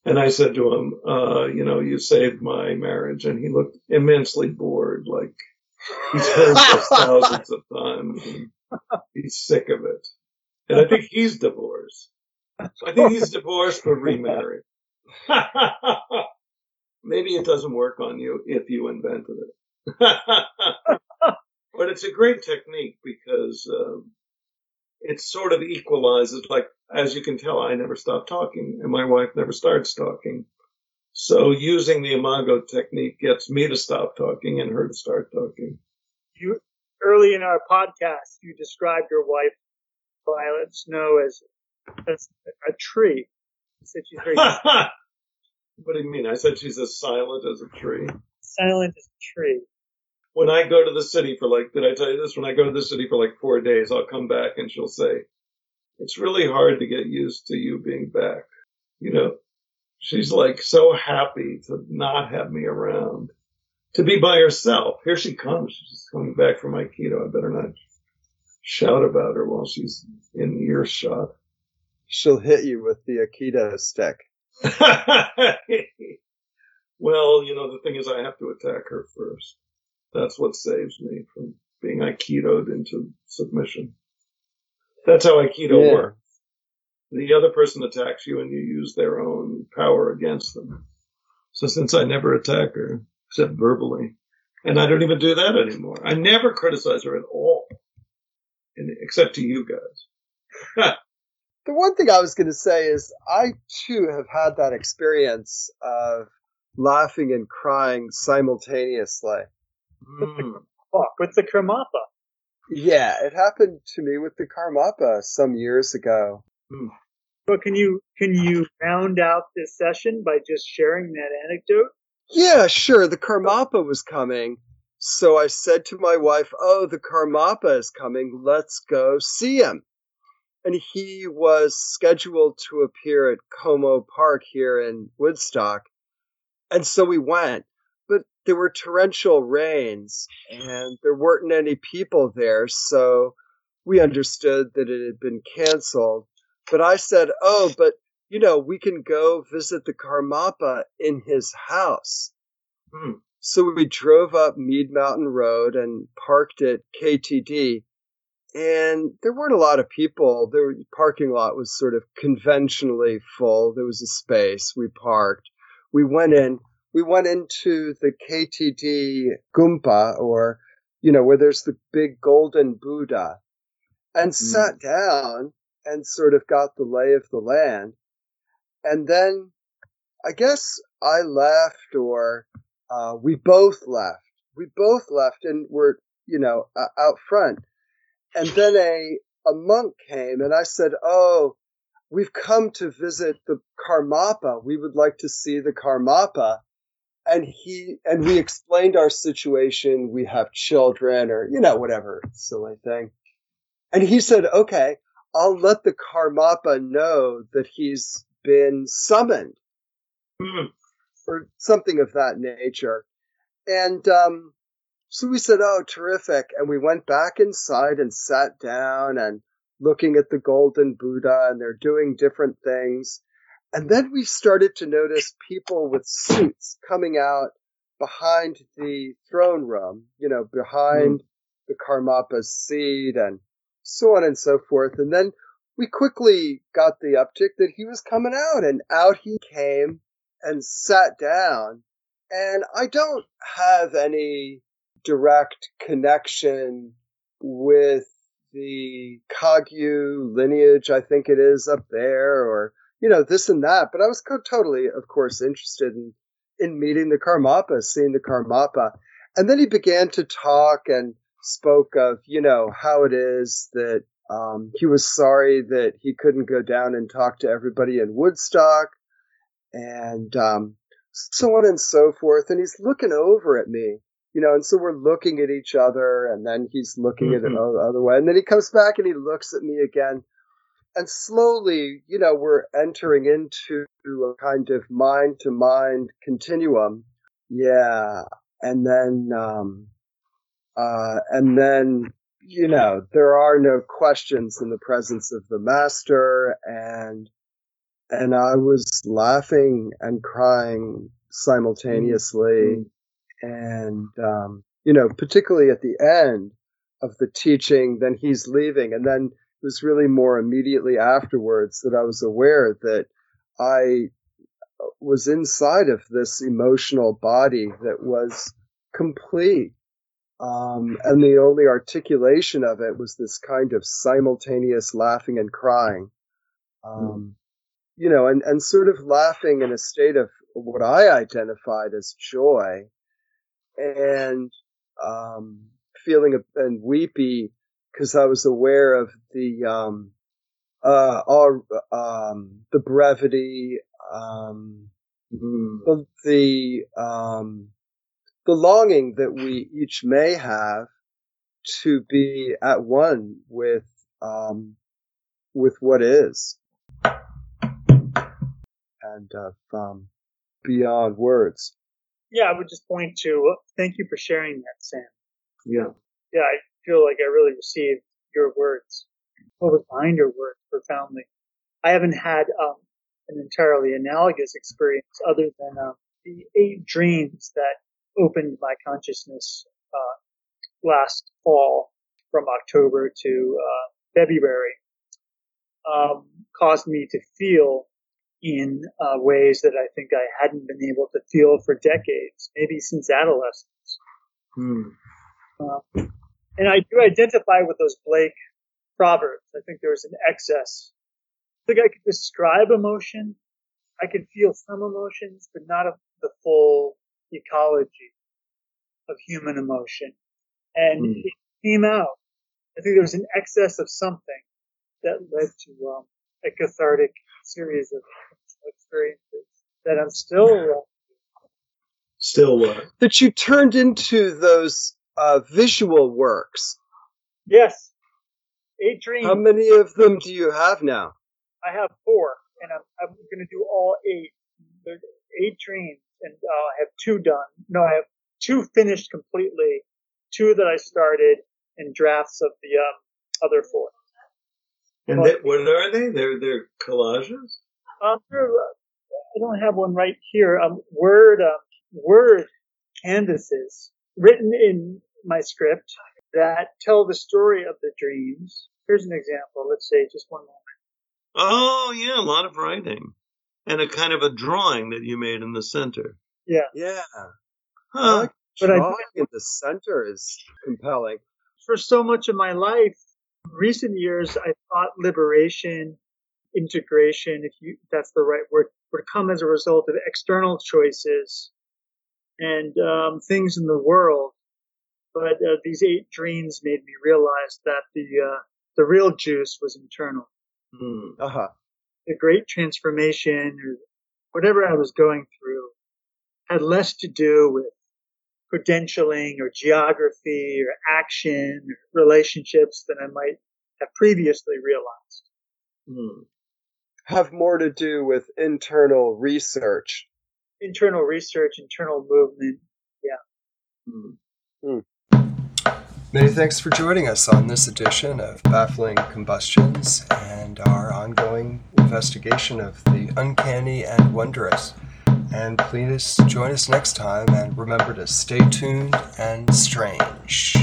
And I said to him, uh, "You know, you saved my marriage." And he looked immensely bored, like he's heard this thousands of times, and he's sick of it. And I think he's divorced. I think he's divorced but remarried. Maybe it doesn't work on you if you invented it. but it's a great technique because um, it sort of equalizes. Like, as you can tell, I never stop talking, and my wife never starts talking. So using the imago technique gets me to stop talking and her to start talking.
You, early in our podcast, you described your wife, Violet Snow, as, as a tree. Said she's very
what do you mean? I said she's as silent as a tree.
silent as a tree.
when I go to the city for like, did I tell you this? When I go to the city for like four days, I'll come back and she'll say, it's really hard to get used to you being back. You know, she's like so happy to not have me around, to be by herself. Here she comes. She's coming back from Aikido. I better not shout about her while she's in earshot.
She'll hit you with the Aikido stick.
well, you know, the thing is I have to attack her first. That's what saves me from being Aikidoed into submission. That's how Aikido
Yeah.
works. The other person attacks you and you use their own power against them. So since I never attack her, except verbally, and I don't even do that anymore, I never criticize her at all, and, except to you guys.
the one thing I was going to say is I too have had that experience of laughing and crying simultaneously.
Mm.
Fuck, with the Karmapa.
Yeah, it happened to me with the Karmapa some years ago.
But can you can you round out this session by just sharing that anecdote?
Yeah, sure. The Karmapa was coming. So I said to my wife, Oh, the Karmapa is coming. Let's go see him. And he was scheduled to appear at Como Park here in Woodstock. And so we went. But there were torrential rains and there weren't any people there. So we understood that it had been canceled. But I said, Oh, but you know, we can go visit the Karmapa in his house.
Hmm.
So we drove up Mead Mountain Road and parked at KTD. And there weren't a lot of people. The parking lot was sort of conventionally full. There was a space. We parked. We went in. We went into the KTD Gumpa, or, you know, where there's the big golden Buddha, and sat down and sort of got the lay of the land. And then I guess I left or uh, we both left. We both left and were, you know, uh, out front. And then a, a monk came and I said, Oh, we've come to visit the Karmapa. We would like to see the Karmapa. And he, and we explained our situation. We have children or, you know, whatever silly thing. And he said, okay, I'll let the Karmapa know that he's been summoned
Hmm.
or something of that nature. And um, so we said, "Oh, terrific!" And we went back inside and sat down and looking at the golden Buddha, and they're doing different things. And then we started to notice people with suits coming out behind the throne room, you know, behind mm. the Karmapa's seat and so on and so forth. And then we quickly got the uptick that he was coming out, and out he came and sat down. And I don't have any direct connection with the Kagyu lineage, I think it is up there, or, you know, this and that. But I was totally, of course, interested in, in meeting the Karmapa, seeing the Karmapa. And then he began to talk and spoke of, you know, how it is that um, he was sorry that he couldn't go down and talk to everybody in Woodstock and um, so on and so forth. And he's looking over at me, you know, and so we're looking at each other, and then he's looking at it
Mhm.
the other way, and then he comes back and he looks at me again. And slowly, you know, we're entering into a kind of mind to mind continuum. Yeah. And then, um, uh, and then, you know, there are no questions in the presence of the master and, and I was laughing and crying simultaneously. And, um, you know, particularly at the end of the teaching, then he's leaving. And then it was really more immediately afterwards that I was aware that I was inside of this emotional body that was complete. Um, and the only articulation of it was this kind of simultaneous laughing and crying. Um, you know, and, and sort of laughing in a state of what I identified as joy and, um, feeling a, and weepy because I was aware of the, um, uh, our, um, the brevity, um, the, the, um, the longing that we each may have to be at one with, um, with what is and of, um, beyond words.
Yeah, I would just point to thank you for sharing that, Sam.
Yeah.
Yeah, I feel like I really received your words. What was behind your words profoundly. I haven't had um, an entirely analogous experience other than um, the eight dreams that opened my consciousness uh, last fall from October to uh, February. Um, caused me to feel in uh, ways that I think I hadn't been able to feel for decades, maybe since adolescence.
Hmm.
Uh, and I do identify with those Blake proverbs. I think there was an excess I think I could describe emotion. I could feel some emotions, but not of the full ecology of human emotion. And
Mm.
it came out. I think there was an excess of something that led to um, a cathartic series of experiences that I'm still uh,
Still what?
That you turned into those uh, visual works.
yes, eight dreams.
How many of them do you have now?
I have four, and I'm, I'm going to do all eight. There's eight dreams, and uh, I have two done. No, I have two finished completely, two that I started, and drafts of the um, other four.
And
Well-
they, what are they? They're they're collages.
Um, there- I don't have one right here. Um, word, uh, word canvases written in my script that tell the story of the dreams. Here's an example. Let's say just one moment.
Oh yeah, a lot of writing, and a kind of a drawing that you made in the center.
Yeah. Yeah.
Huh.
But I-
Drawing in the center is compelling.
for so much of my life, recent years, I thought liberation, integration, if you, that's the right word, would come as a result of external choices and um, things in the world. But uh, these eight dreams made me realize that the uh, the real juice was internal.
Hmm.
Uh huh.
The great transformation, or whatever I was going through, had less to do with credentialing or geography or action or relationships than I might have previously realized.
Hmm.
Have more to do with internal research.
Internal research, internal movement.
Hmm.
Many thanks for joining us on this edition of Baffling Combustions and our ongoing investigation of the uncanny and wondrous. And please join us next time and remember to stay tuned and strange.